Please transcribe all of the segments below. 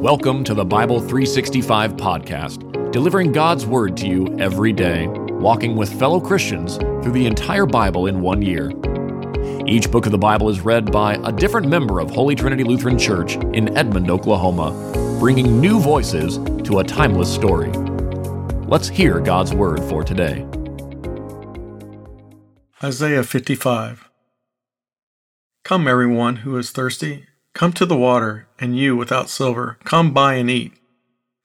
Welcome to the Bible 365 podcast, delivering God's Word to you every day, walking with fellow Christians through the entire Bible in one year. Each book of the Bible is read by a different member of Holy Trinity Lutheran Church in Edmond, Oklahoma, bringing new voices to a timeless story. Let's hear God's Word for today. Isaiah 55 Come, everyone who is thirsty, come to the water, and you without silver, come buy and eat.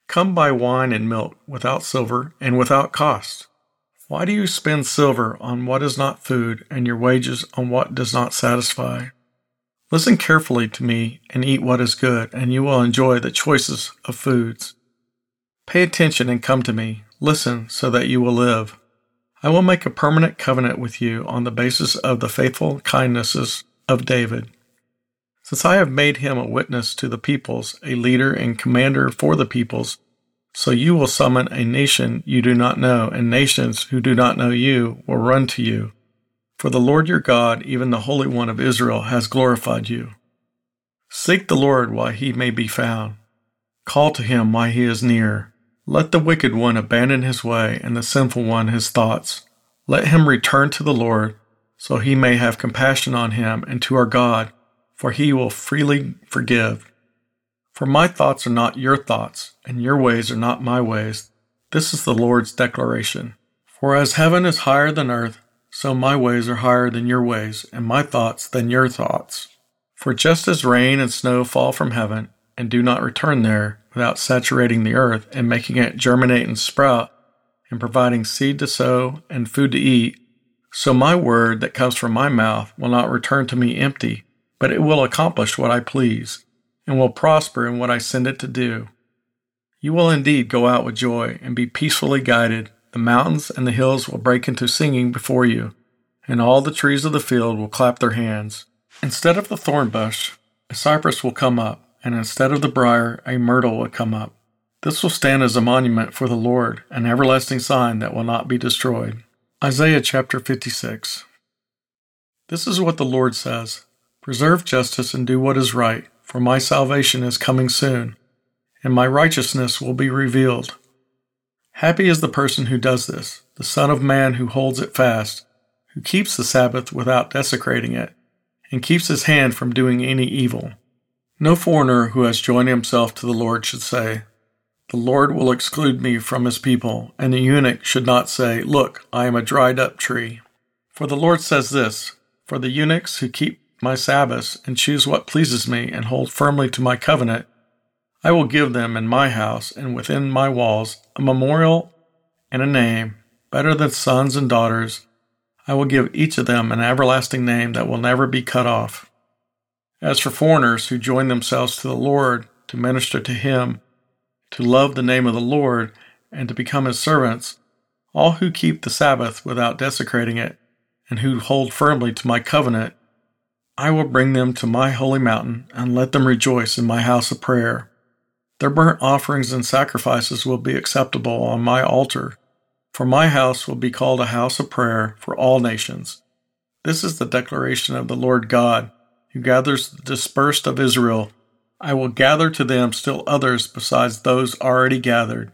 Come buy wine and milk without silver and without cost. Why do you spend silver on what is not food and your wages on what does not satisfy? Listen carefully to me and eat what is good, and you will enjoy the choicest of foods. Pay attention and come to me. Listen so that you will live. I will make a permanent covenant with you on the basis of the faithful kindnesses of David. Since I have made him a witness to the peoples, a leader and commander for the peoples, so you will summon a nation you do not know, and nations who do not know you will run to you. For the Lord your God, even the Holy One of Israel, has glorified you. Seek the Lord while he may be found. Call to him while he is near. Let the wicked one abandon his way, and the sinful one his thoughts. Let him return to the Lord, so he may have compassion on him and to our God, for he will freely forgive. For my thoughts are not your thoughts, and your ways are not my ways. This is the Lord's declaration. For as heaven is higher than earth, so my ways are higher than your ways, and my thoughts than your thoughts. For just as rain and snow fall from heaven, and do not return there without saturating the earth and making it germinate and sprout, and providing seed to sow and food to eat, so my word that comes from my mouth will not return to me empty, but it will accomplish what I please, and will prosper in what I send it to do. You will indeed go out with joy and be peacefully guided. The mountains and the hills will break into singing before you, and all the trees of the field will clap their hands. Instead of the thorn bush, a cypress will come up, and instead of the brier, a myrtle will come up. This will stand as a monument for the Lord, an everlasting sign that will not be destroyed. Isaiah chapter 56. This is what the Lord says Preserve justice and do what is right, for my salvation is coming soon, and my righteousness will be revealed. Happy is the person who does this, the Son of Man who holds it fast, who keeps the Sabbath without desecrating it, and keeps his hand from doing any evil. No foreigner who has joined himself to the Lord should say, the Lord will exclude me from his people, and the eunuch should not say, Look, I am a dried up tree. For the Lord says this For the eunuchs who keep my Sabbaths and choose what pleases me and hold firmly to my covenant, I will give them in my house and within my walls a memorial and a name better than sons and daughters. I will give each of them an everlasting name that will never be cut off. As for foreigners who join themselves to the Lord to minister to him, to love the name of the Lord, and to become his servants, all who keep the Sabbath without desecrating it, and who hold firmly to my covenant, I will bring them to my holy mountain, and let them rejoice in my house of prayer. Their burnt offerings and sacrifices will be acceptable on my altar, for my house will be called a house of prayer for all nations. This is the declaration of the Lord God, who gathers the dispersed of Israel I will gather to them still others besides those already gathered.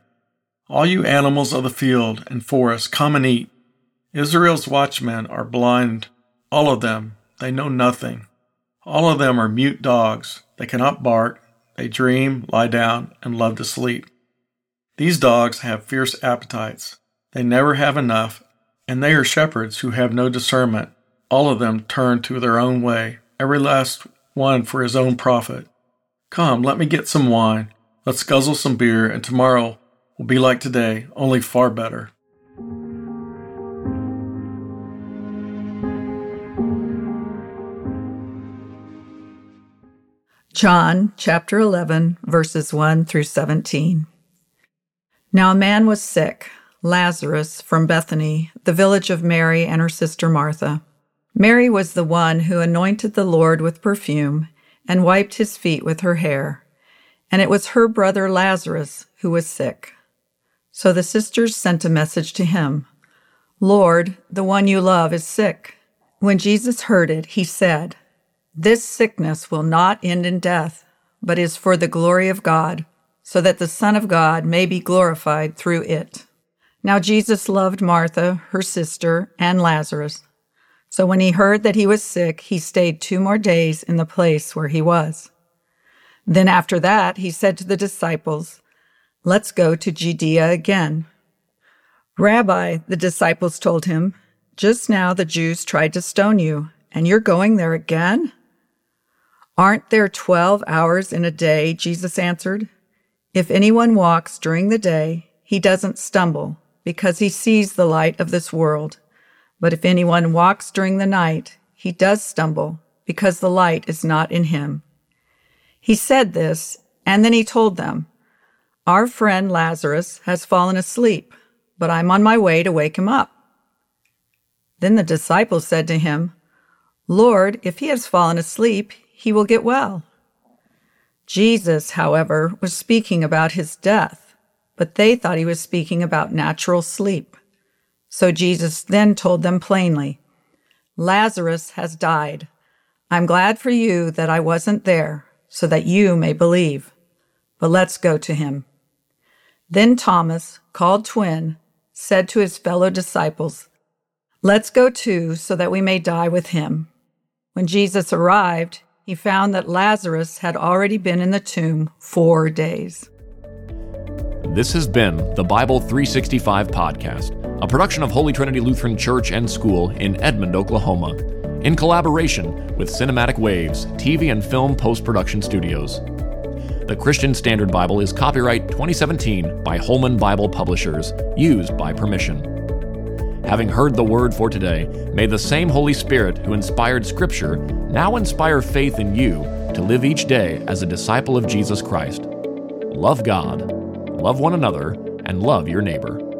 All you animals of the field and forest, come and eat. Israel's watchmen are blind, all of them. They know nothing. All of them are mute dogs. They cannot bark. They dream, lie down, and love to sleep. These dogs have fierce appetites. They never have enough, and they are shepherds who have no discernment. All of them turn to their own way, every last one for his own profit. Come, let me get some wine. Let's guzzle some beer, and tomorrow will be like today, only far better. John chapter 11, verses 1 through 17. Now a man was sick, Lazarus from Bethany, the village of Mary and her sister Martha. Mary was the one who anointed the Lord with perfume and wiped his feet with her hair. And it was her brother Lazarus who was sick. So the sisters sent a message to him Lord, the one you love is sick. When Jesus heard it, he said, This sickness will not end in death, but is for the glory of God, so that the Son of God may be glorified through it. Now Jesus loved Martha, her sister, and Lazarus. So when he heard that he was sick, he stayed two more days in the place where he was. Then after that, he said to the disciples, Let's go to Judea again. Rabbi, the disciples told him, just now the Jews tried to stone you, and you're going there again? Aren't there 12 hours in a day? Jesus answered. If anyone walks during the day, he doesn't stumble because he sees the light of this world. But if anyone walks during the night, he does stumble because the light is not in him. He said this, and then he told them, Our friend Lazarus has fallen asleep, but I'm on my way to wake him up. Then the disciples said to him, Lord, if he has fallen asleep, he will get well. Jesus, however, was speaking about his death, but they thought he was speaking about natural sleep. So Jesus then told them plainly, Lazarus has died. I'm glad for you that I wasn't there, so that you may believe. But let's go to him. Then Thomas, called twin, said to his fellow disciples, Let's go too, so that we may die with him. When Jesus arrived, he found that Lazarus had already been in the tomb four days. This has been the Bible 365 podcast, a production of Holy Trinity Lutheran Church and School in Edmond, Oklahoma, in collaboration with Cinematic Waves TV and Film Post Production Studios. The Christian Standard Bible is copyright 2017 by Holman Bible Publishers, used by permission. Having heard the word for today, may the same Holy Spirit who inspired Scripture now inspire faith in you to live each day as a disciple of Jesus Christ. Love God, love one another, and love your neighbor.